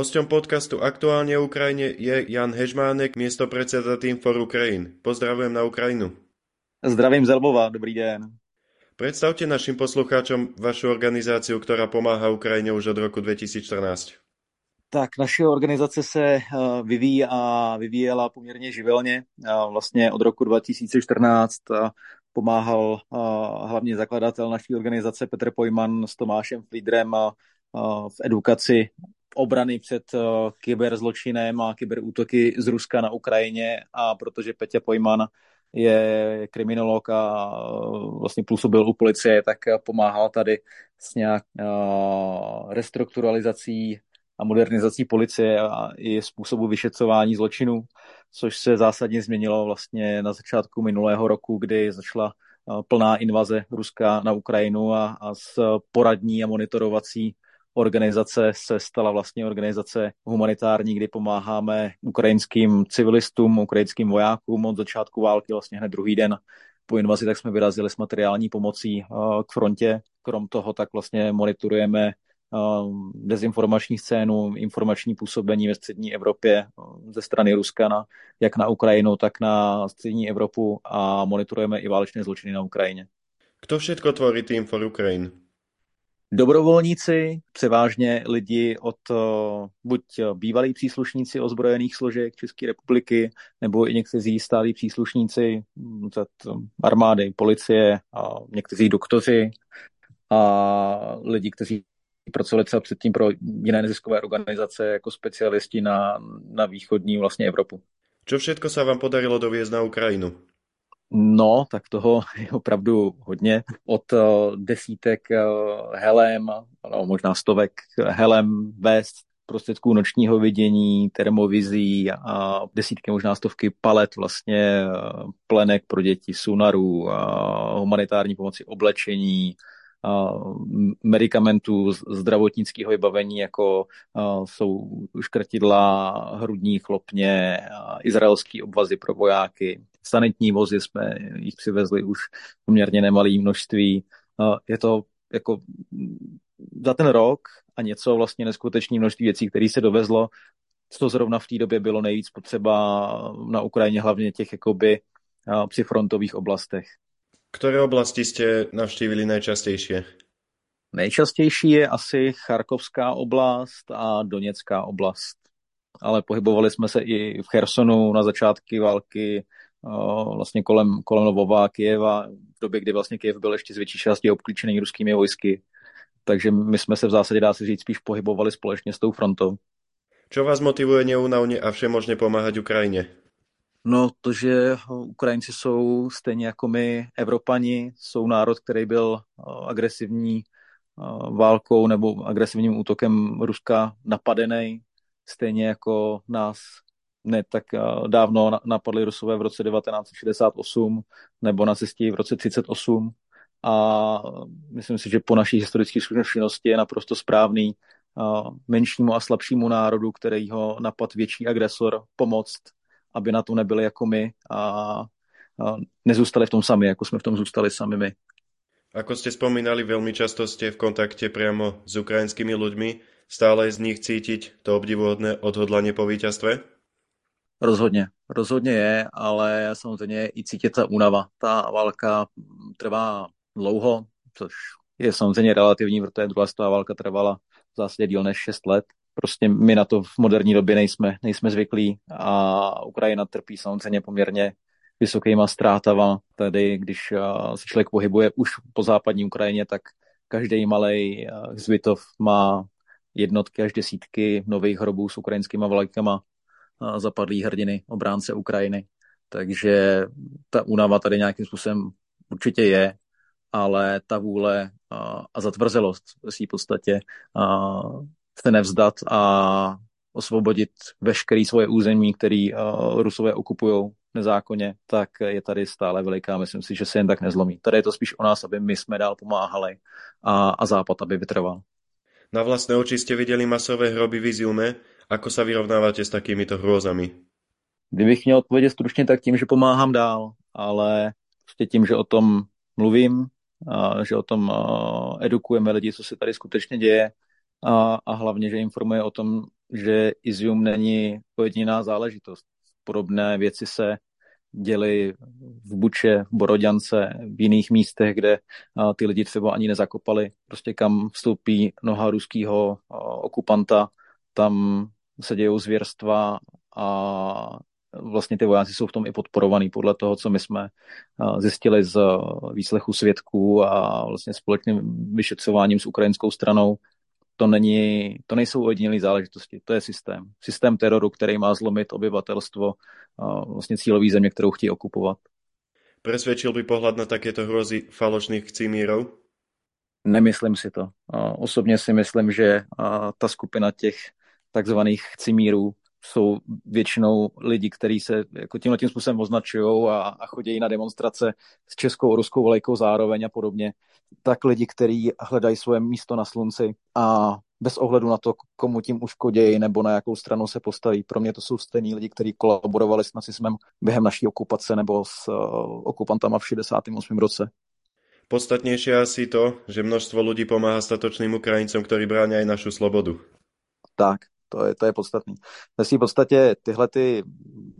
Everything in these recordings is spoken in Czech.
Hosťom podcastu Aktuálne o Ukrajine je Jan Hežmánek, predseda Team for Ukraine. Pozdravujem na Ukrajinu. Zdravím z Lvova, dobrý den. Predstavte našim poslucháčom vašu organizáciu, ktorá pomáha Ukrajine už od roku 2014. Tak naše organizace se eh, vyvíjí a vyvíjela poměrně živelně. Vlastně od roku 2014 eh, pomáhal eh, hlavně zakladatel naší organizace Petr Pojman s Tomášem Flídrem v edukaci obrany před kyberzločinem a kyberútoky z Ruska na Ukrajině a protože Petě Pojman je kriminolog a vlastně působil u policie, tak pomáhal tady s nějak restrukturalizací a modernizací policie a i způsobu vyšetřování zločinů, což se zásadně změnilo vlastně na začátku minulého roku, kdy začala eh, plná invaze Ruska na Ukrajinu a, a z poradní a monitorovací organizace se stala vlastně organizace humanitární, kdy pomáháme ukrajinským civilistům, ukrajinským vojákům od začátku války, vlastně hned druhý den po invazi, tak jsme vyrazili s materiální pomocí eh, k frontě. Krom toho tak vlastně monitorujeme Um, dezinformační scénu, informační působení ve střední Evropě um, ze strany Ruska, na, jak na Ukrajinu, tak na střední Evropu a monitorujeme i válečné zločiny na Ukrajině. Kto všetko tvorí Team for Ukraine? Dobrovolníci, převážně lidi od uh, buď bývalí příslušníci ozbrojených složek České republiky, nebo i někteří stálí příslušníci um, armády, policie, a někteří doktoři a lidi, kteří pracovali třeba předtím pro jiné neziskové organizace jako specialisti na, na východní vlastně Evropu. Co všetko se vám podarilo dovězt na Ukrajinu? No, tak toho je opravdu hodně. Od uh, desítek uh, helem, no, možná stovek helem, vest, prostředků nočního vidění, termovizí a desítky, možná stovky palet vlastně plenek pro děti, sunarů, humanitární pomoci oblečení, medicamentů, zdravotnického vybavení, jako jsou škrtidla, hrudní chlopně, izraelský obvazy pro vojáky. Sanitní vozy jsme jich přivezli už poměrně nemalé množství. Je to jako za ten rok a něco vlastně neskutečné množství věcí, které se dovezlo, co zrovna v té době bylo nejvíc potřeba na Ukrajině, hlavně těch jakoby při frontových oblastech. Které oblasti jste navštívili nejčastější? Nejčastější je asi Charkovská oblast a Doněcká oblast. Ale pohybovali jsme se i v Chersonu na začátky války, vlastně kolem, kolem Novova a Kijeva, v době, kdy vlastně Kijev byl ještě z větší části obklíčený ruskými vojsky. Takže my jsme se v zásadě, dá se říct, spíš pohybovali společně s tou frontou. Co vás motivuje neúnavně a všemožně pomáhat Ukrajině? No to, že Ukrajinci jsou stejně jako my, Evropani, jsou národ, který byl agresivní válkou nebo agresivním útokem Ruska napadený, stejně jako nás ne tak dávno napadli Rusové v roce 1968 nebo nacisti v roce 1938 a myslím si, že po naší historické zkušenosti je naprosto správný menšímu a slabšímu národu, který ho napad větší agresor, pomoct aby na to nebyli jako my a, a nezůstali v tom sami, jako jsme v tom zůstali sami my. Ako ste spomínali, veľmi často ste v kontakte priamo s ukrajinskými ľuďmi. Stále z nich cítiť to obdivuhodné odhodlanie po víťazstve? Rozhodně, rozhodně je, ale samozřejmě i cítit ta únava. Ta válka trvá dlouho, což je samozřejmě relativní, protože druhá světová válka trvala v zásadě díl než 6 let prostě my na to v moderní době nejsme, nejsme zvyklí a Ukrajina trpí samozřejmě poměrně vysokýma ztrátama. Tady, když se člověk pohybuje už po západní Ukrajině, tak každý malý zvytov má jednotky až desítky nových hrobů s ukrajinskými vlajkama zapadlý hrdiny, obránce Ukrajiny. Takže ta únava tady nějakým způsobem určitě je, ale ta vůle a zatvrzelost v podstatě se nevzdat a osvobodit veškerý svoje území, který uh, Rusové okupují nezákonně, tak je tady stále veliká. Myslím si, že se jen tak nezlomí. Tady je to spíš o nás, aby my jsme dál pomáhali a, a Západ, aby vytrval. Na vlastné oči jste viděli masové hroby v Iziume. Ako se vyrovnáváte s takýmito hrôzami? Kdybych měl odpovědět stručně, tak tím, že pomáhám dál, ale prostě tím, že o tom mluvím, a že o tom uh, edukujeme lidi, co se tady skutečně děje, a, a hlavně, že informuje o tom, že Izium není jediná záležitost. Podobné věci se děli v Buče, v Boroďance, v jiných místech, kde ty lidi třeba ani nezakopali. Prostě kam vstoupí noha ruského okupanta, tam se dějou zvěrstva a vlastně ty vojáci jsou v tom i podporovaný podle toho, co my jsme zjistili z výslechu svědků a vlastně společným vyšetřováním s ukrajinskou stranou. To, není, to nejsou ojedinělé záležitosti, to je systém. Systém teroru, který má zlomit obyvatelstvo vlastně cílový země, kterou chtějí okupovat. Presvědčil by pohled na takéto hrozy falošných chcímírov? Nemyslím si to. Osobně si myslím, že ta skupina těch takzvaných chcimírů jsou většinou lidi, kteří se jako tímhle tím způsobem označují a, a chodí na demonstrace s českou a ruskou vlajkou zároveň a podobně, tak lidi, kteří hledají svoje místo na slunci a bez ohledu na to, komu tím uškodějí nebo na jakou stranu se postaví. Pro mě to jsou stejní lidi, kteří kolaborovali s nacismem během naší okupace nebo s uh, okupantama v 68. roce. Podstatnější je asi to, že množstvo lidí pomáhá statočným Ukrajincům, kteří brání i našu slobodu. Tak, to je, to je podstatný. v podstatě tyhle ty,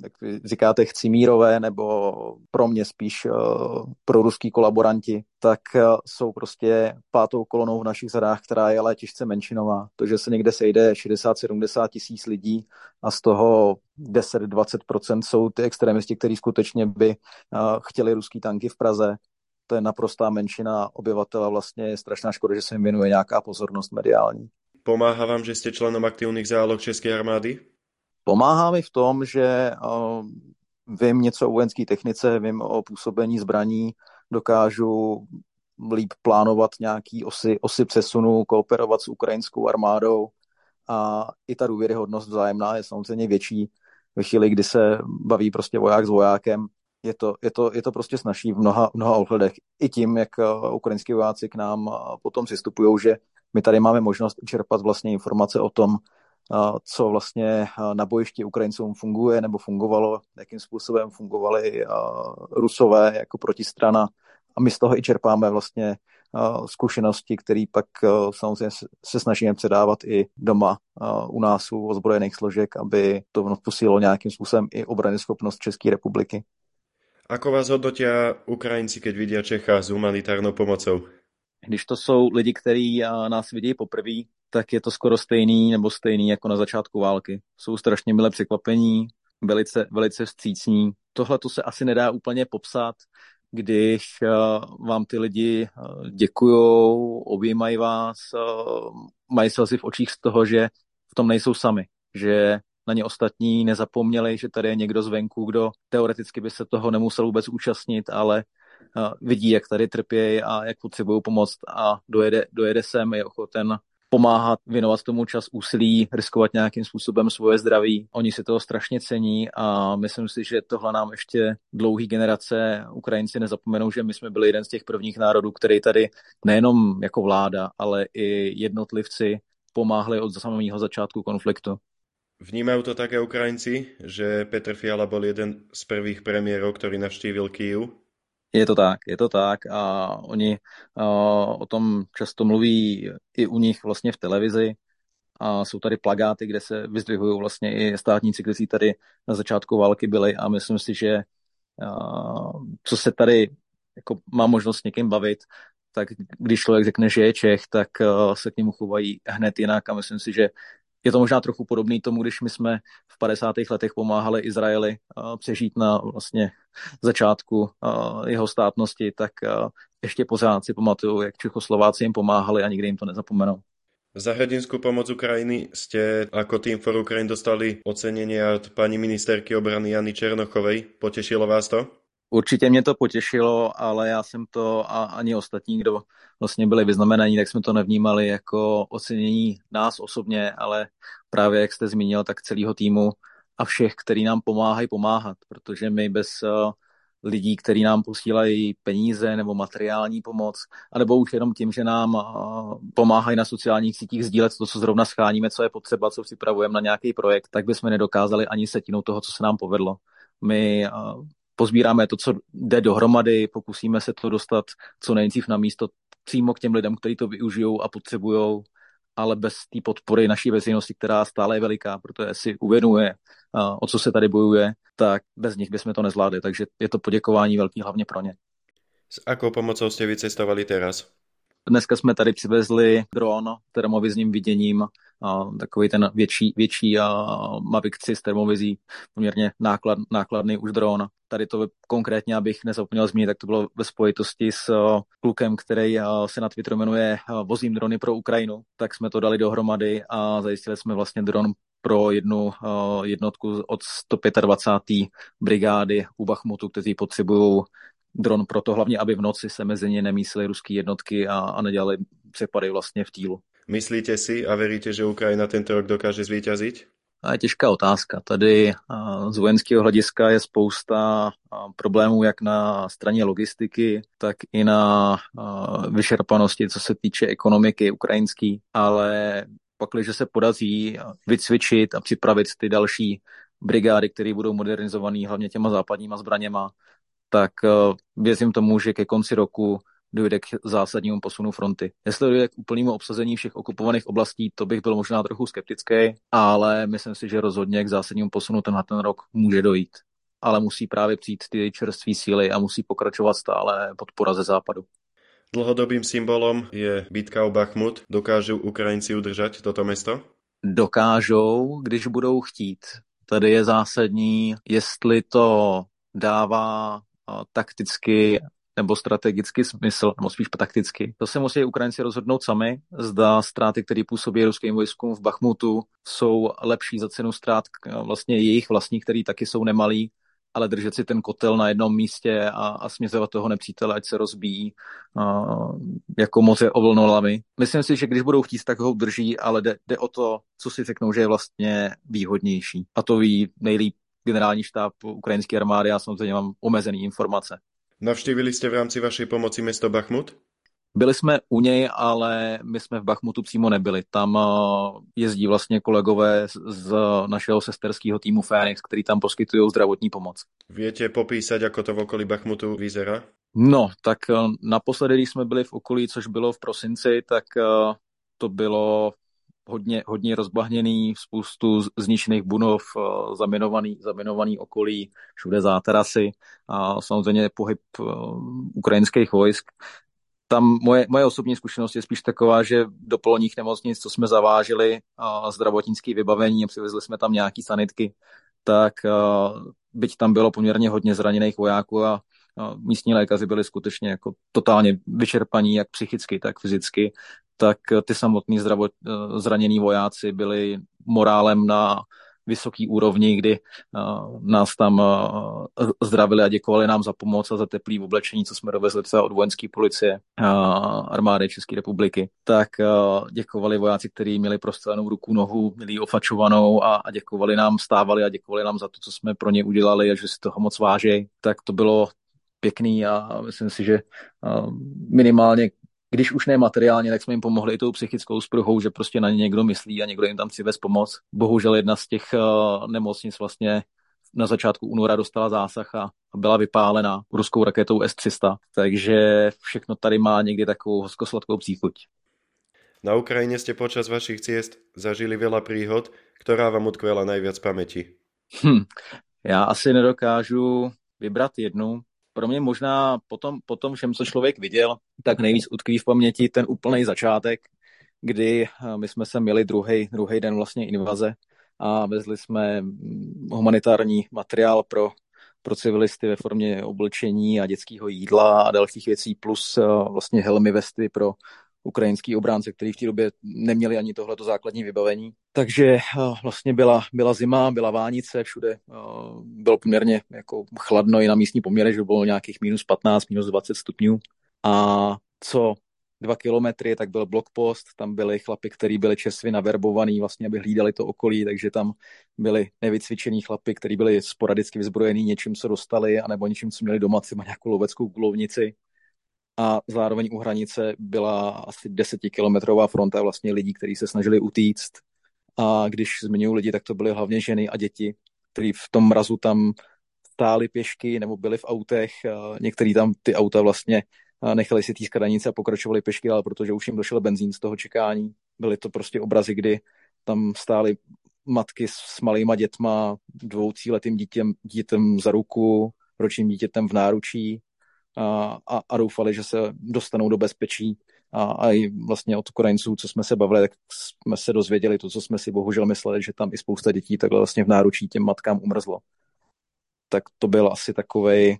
jak říkáte, chcimírové nebo pro mě spíš uh, pro ruský kolaboranti, tak uh, jsou prostě pátou kolonou v našich zadách, která je ale těžce menšinová. To, že se někde sejde 60-70 tisíc lidí a z toho 10-20% jsou ty extremisti, kteří skutečně by uh, chtěli ruský tanky v Praze, to je naprostá menšina obyvatel a vlastně je strašná škoda, že se jim věnuje nějaká pozornost mediální. Pomáhá vám, že jste členem aktivních záloh České armády? Pomáhá mi v tom, že uh, vím něco o vojenské technice, vím o působení zbraní, dokážu líp plánovat nějaký osy, osy přesunu, kooperovat s ukrajinskou armádou a i ta důvěryhodnost vzájemná je samozřejmě větší ve chvíli, kdy se baví prostě voják s vojákem. Je to, je to, je to prostě snaží v mnoha, mnoha ohledech. I tím, jak ukrajinskí vojáci k nám potom přistupují, že my tady máme možnost čerpat vlastně informace o tom, co vlastně na bojišti Ukrajincům funguje nebo fungovalo, jakým způsobem fungovali Rusové jako protistrana a my z toho i čerpáme vlastně zkušenosti, které pak samozřejmě se snažíme předávat i doma u nás u ozbrojených složek, aby to posílilo nějakým způsobem i obrany schopnost České republiky. Ako vás hodnotí Ukrajinci, keď vidí Čecha s humanitárnou pomocou? Když to jsou lidi, kteří nás vidí poprvé, tak je to skoro stejný nebo stejný jako na začátku války. Jsou strašně milé překvapení, velice, velice vstřícní. Tohle to se asi nedá úplně popsat, když vám ty lidi děkujou, objímají vás, mají asi v očích z toho, že v tom nejsou sami, že na ně ostatní nezapomněli, že tady je někdo zvenku, kdo teoreticky by se toho nemusel vůbec účastnit, ale vidí, jak tady trpějí a jak potřebují pomoc a dojede, dojede sem, je ochoten pomáhat, věnovat tomu čas úsilí, riskovat nějakým způsobem svoje zdraví. Oni si toho strašně cení a myslím si, že tohle nám ještě dlouhý generace Ukrajinci nezapomenou, že my jsme byli jeden z těch prvních národů, který tady nejenom jako vláda, ale i jednotlivci pomáhli od samého začátku konfliktu. Vnímajú to také Ukrajinci, že Petr Fiala bol jeden z prvých premiérov, ktorý navštívil Kyjev je to tak, je to tak a oni uh, o tom často mluví i u nich vlastně v televizi a jsou tady plagáty, kde se vyzdvihují vlastně i státníci, kteří tady na začátku války byli a myslím si, že uh, co se tady jako má možnost s někým bavit, tak když člověk řekne, že je Čech, tak uh, se k němu chovají hned jinak a myslím si, že je to možná trochu podobný tomu, když my jsme v 50. letech pomáhali Izraeli uh, přežít na vlastně začátku uh, jeho státnosti, tak uh, ještě pořád si pamatuju, jak Čechoslováci jim pomáhali a nikdy jim to nezapomenou. Za hrdinskú pomoc Ukrajiny ste ako Team for Ukraine dostali ocenenie od pani ministerky obrany Jany Černochovej. Potešilo vás to? Určitě mě to potěšilo, ale já jsem to a ani ostatní, kdo vlastně byli vyznamenaní, tak jsme to nevnímali jako ocenění nás osobně, ale právě jak jste zmínil, tak celého týmu a všech, který nám pomáhají pomáhat, protože my bez uh, lidí, kteří nám posílají peníze nebo materiální pomoc, anebo už jenom tím, že nám uh, pomáhají na sociálních sítích sdílet to, co zrovna scháníme, co je potřeba, co připravujeme na nějaký projekt, tak bychom nedokázali ani setinu toho, co se nám povedlo. My uh, pozbíráme to, co jde dohromady, pokusíme se to dostat co nejdřív na místo přímo k těm lidem, kteří to využijou a potřebují ale bez té podpory naší veřejnosti, která stále je veliká, protože si uvědomuje, o co se tady bojuje, tak bez nich bychom to nezvládli. Takže je to poděkování velký hlavně pro ně. S akou pomocou jste vycestovali teraz? Dneska jsme tady přivezli dron termovizním viděním, takový ten větší, větší a Mavic 3 s termovizí, poměrně náklad, nákladný už dron. Tady to konkrétně, abych nezapomněl zmínit, tak to bylo ve spojitosti s klukem, který se na Twitteru jmenuje Vozím drony pro Ukrajinu, tak jsme to dali dohromady a zajistili jsme vlastně dron pro jednu jednotku od 125. brigády u Bachmutu, kteří potřebují dron proto hlavně, aby v noci se mezi ně nemísily ruské jednotky a, a nedělali přepady vlastně v týlu. Myslíte si a veríte, že Ukrajina tento rok dokáže zvíťazit? A je těžká otázka. Tady z vojenského hlediska je spousta problémů jak na straně logistiky, tak i na vyšerpanosti, co se týče ekonomiky ukrajinský, ale pak, když se podaří vycvičit a připravit ty další brigády, které budou modernizované hlavně těma západníma zbraněma, tak uh, věřím tomu, že ke konci roku dojde k zásadnímu posunu fronty. Jestli dojde k úplnému obsazení všech okupovaných oblastí, to bych byl možná trochu skeptický, ale myslím si, že rozhodně k zásadnímu posunu tenhle ten rok může dojít. Ale musí právě přijít ty čerstvé síly a musí pokračovat stále podpora ze západu. Dlhodobým symbolom je bitka o Bachmut. Dokážou Ukrajinci udržet toto město? Dokážou, když budou chtít. Tady je zásadní, jestli to dává takticky nebo strategický smysl, nebo spíš takticky. To se musí Ukrajinci rozhodnout sami, zda ztráty, které působí ruským vojskům v Bachmutu, jsou lepší za cenu ztrát vlastně jejich vlastních, které taky jsou nemalý, ale držet si ten kotel na jednom místě a, a směřovat toho nepřítele, ať se rozbíjí a, jako moře o. Myslím si, že když budou chtít, tak ho drží, ale jde, jde o to, co si řeknou, že je vlastně výhodnější. A to ví nejlíp generální štáb ukrajinské armády, já samozřejmě mám omezený informace. Navštívili jste v rámci vaší pomoci město Bachmut? Byli jsme u něj, ale my jsme v Bachmutu přímo nebyli. Tam eh, jezdí vlastně kolegové z našeho sesterského týmu Fénix, který tam poskytují zdravotní pomoc. Víte popísat, jak to v okolí Bachmutu vyzerá? No, tak eh, naposledy, když jsme byli v okolí, což bylo v prosinci, tak eh, to bylo hodně, hodně rozbahněný, spoustu zničených bunov, eh, zaminovaný, zaminovaný okolí, všude záterasy a samozřejmě pohyb eh, ukrajinských vojsk. Tam moje, moje osobní zkušenost je spíš taková, že do polních nemocnic, co jsme zavážili, zdravotnické vybavení a přivezli jsme tam nějaký sanitky, tak eh, byť tam bylo poměrně hodně zraněných vojáků a místní lékaři byli skutečně jako totálně vyčerpaní, jak psychicky, tak fyzicky, tak ty samotní zdravot, zranění vojáci byli morálem na vysoký úrovni, kdy uh, nás tam zdravili a děkovali nám za pomoc a za teplý oblečení, co jsme dovezli třeba od vojenské policie armády České republiky. Tak děkovali vojáci, kteří měli prostřelenou ruku, nohu, měli ofačovanou a, a děkovali nám, stávali a děkovali nám za to, co jsme pro ně udělali a že si toho moc váží. Tak to bylo pěkný a myslím si, že minimálně když už ne materiálně, tak jsme jim pomohli i tou psychickou spruhou, že prostě na ně někdo myslí a někdo jim tam chce vést pomoc. Bohužel jedna z těch nemocnic vlastně na začátku února dostala zásah a byla vypálena ruskou raketou S-300, takže všechno tady má někdy takovou hoskosladkou příchuť. Na Ukrajině jste počas vašich ciest zažili veľa príhod, která vám utkvěla nejvíc paměti? Hm, já asi nedokážu vybrat jednu, pro mě možná potom, potom všem, co člověk viděl, tak nejvíc utkví v paměti ten úplný začátek, kdy eh, my jsme se měli druhý, druhý den vlastně invaze a vezli jsme mm, humanitární materiál pro, pro civilisty ve formě oblečení a dětského jídla a dalších věcí, plus eh, vlastně helmy, vesty pro ukrajinský obránce, který v té době neměli ani tohleto základní vybavení. Takže eh, vlastně byla, byla zima, byla vánice, všude eh, bylo poměrně jako chladno i na místní poměry, že bylo nějakých minus 15, minus 20 stupňů. A co dva kilometry, tak byl blokpost, tam byli chlapy, kteří byli čerstvě naverbovaní, vlastně, aby hlídali to okolí, takže tam byli nevycvičení chlapy, kteří byli sporadicky vyzbrojení něčím, co dostali, anebo něčím, co měli doma, třeba nějakou loveckou kulovnici a zároveň u hranice byla asi desetikilometrová fronta vlastně lidí, kteří se snažili utíct. A když zmiňuji lidi, tak to byly hlavně ženy a děti, kteří v tom mrazu tam stáli pěšky nebo byli v autech. Některý tam ty auta vlastně nechali si týskat hranice a pokračovali pěšky, ale protože už jim došel benzín z toho čekání. byly to prostě obrazy, kdy tam stály matky s malýma dětma, dvoucíletým dítěm, dítětem za ruku, ročním dítětem v náručí a, a, doufali, že se dostanou do bezpečí. A, a i vlastně od Koreňců, co jsme se bavili, tak jsme se dozvěděli to, co jsme si bohužel mysleli, že tam i spousta dětí takhle vlastně v náručí těm matkám umrzlo. Tak to byl asi takový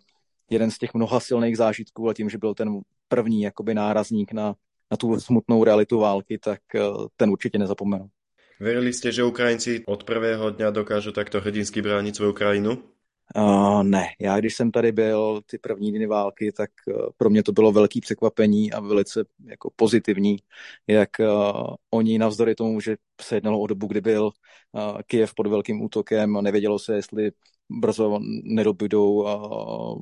jeden z těch mnoha silných zážitků, a tím, že byl ten první jakoby nárazník na, na tu smutnou realitu války, tak eh, ten určitě nezapomenu. Verili jste, že Ukrajinci od prvého dňa dokážou takto hrdinsky bránit svou krajinu? Uh, ne, já když jsem tady byl ty první dny války, tak uh, pro mě to bylo velký překvapení a velice jako pozitivní, jak uh, oni navzdory tomu, že se jednalo o dobu, kdy byl uh, Kiev pod velkým útokem nevědělo se, jestli brzo nedobydou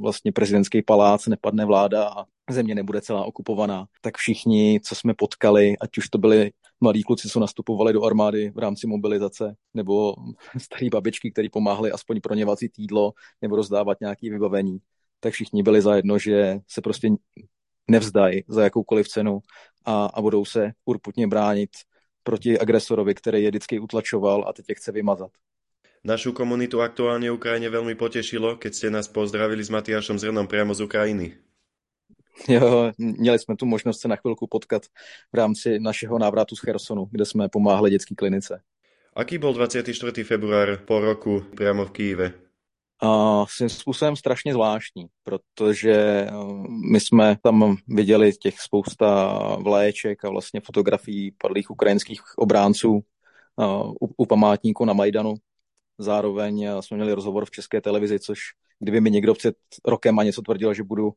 vlastně prezidentský palác, nepadne vláda a země nebude celá okupovaná, tak všichni, co jsme potkali, ať už to byli mladí kluci, co nastupovali do armády v rámci mobilizace, nebo starý babičky, kteří pomáhali aspoň pro ně vacit jídlo nebo rozdávat nějaké vybavení, tak všichni byli zajedno, že se prostě nevzdají za jakoukoliv cenu a, a budou se urputně bránit proti agresorovi, který je vždycky utlačoval a teď je chce vymazat. Našu komunitu aktuálne v Ukrajine veľmi potešilo, keď ste nás pozdravili s Matiášom Zrnom priamo z Ukrajiny. Jo, měli jsme tu možnost se na chvilku potkat v rámci našeho návratu z Chersonu, kde jsme pomáhali dětské klinice. Aký byl 24. február po roku priamo v Kyjeve? A svým způsobem strašně zvláštní, protože eh, my jsme tam viděli těch spousta vléček a vlastně fotografií padlých ukrajinských obránců eh, u, u památníku na Majdanu Zároveň eh, jsme měli rozhovor v české televizi, což kdyby mi někdo před rokem a něco tvrdil, že budu uh,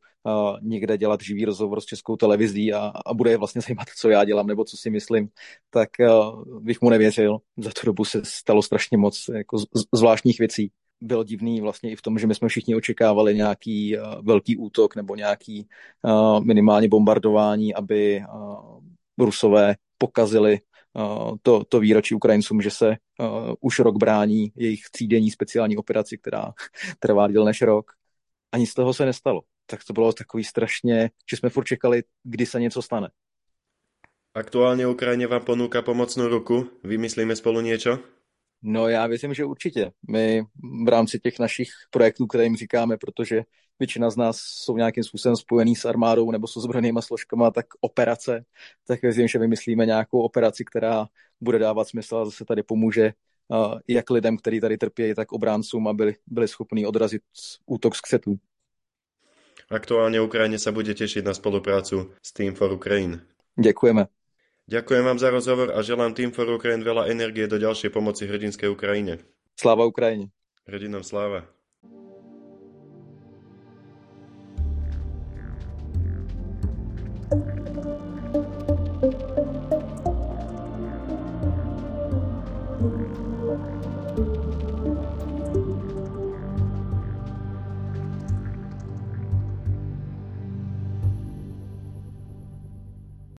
někde dělat živý rozhovor s českou televizí a, a bude je vlastně zajímat, co já dělám nebo co si myslím, tak uh, bych mu nevěřil. Za tu dobu se stalo strašně moc jako z, zvláštních věcí. Bylo divný vlastně i v tom, že my jsme všichni očekávali nějaký uh, velký útok nebo nějaký uh, minimálně bombardování, aby uh, Rusové pokazili to, to výročí Ukrajincům, že se uh, už rok brání jejich třídenní speciální operaci, která trvá díl než rok. A nic z toho se nestalo. Tak to bylo takový strašně, že jsme furt čekali, kdy se něco stane. Aktuálně Ukrajině vám ponúka pomocnou ruku. Vymyslíme spolu něco? No já věřím, že určitě. My v rámci těch našich projektů, které jim říkáme, protože většina z nás jsou nějakým způsobem spojený s armádou nebo s ozbrojenýma složkama, tak operace, tak věřím, že vymyslíme nějakou operaci, která bude dávat smysl a zase tady pomůže uh, jak lidem, kteří tady trpějí, tak obráncům, aby byli schopni odrazit útok z křetů. Aktuálně Ukrajině se bude těšit na spoluprácu s Team for Ukraine. Děkujeme. Ďakujem vám za rozhovor a želám Team for Ukraine veľa energie do ďalšej pomoci hrdinskej Ukrajine. Sláva Ukrajine. Hrdinom sláva.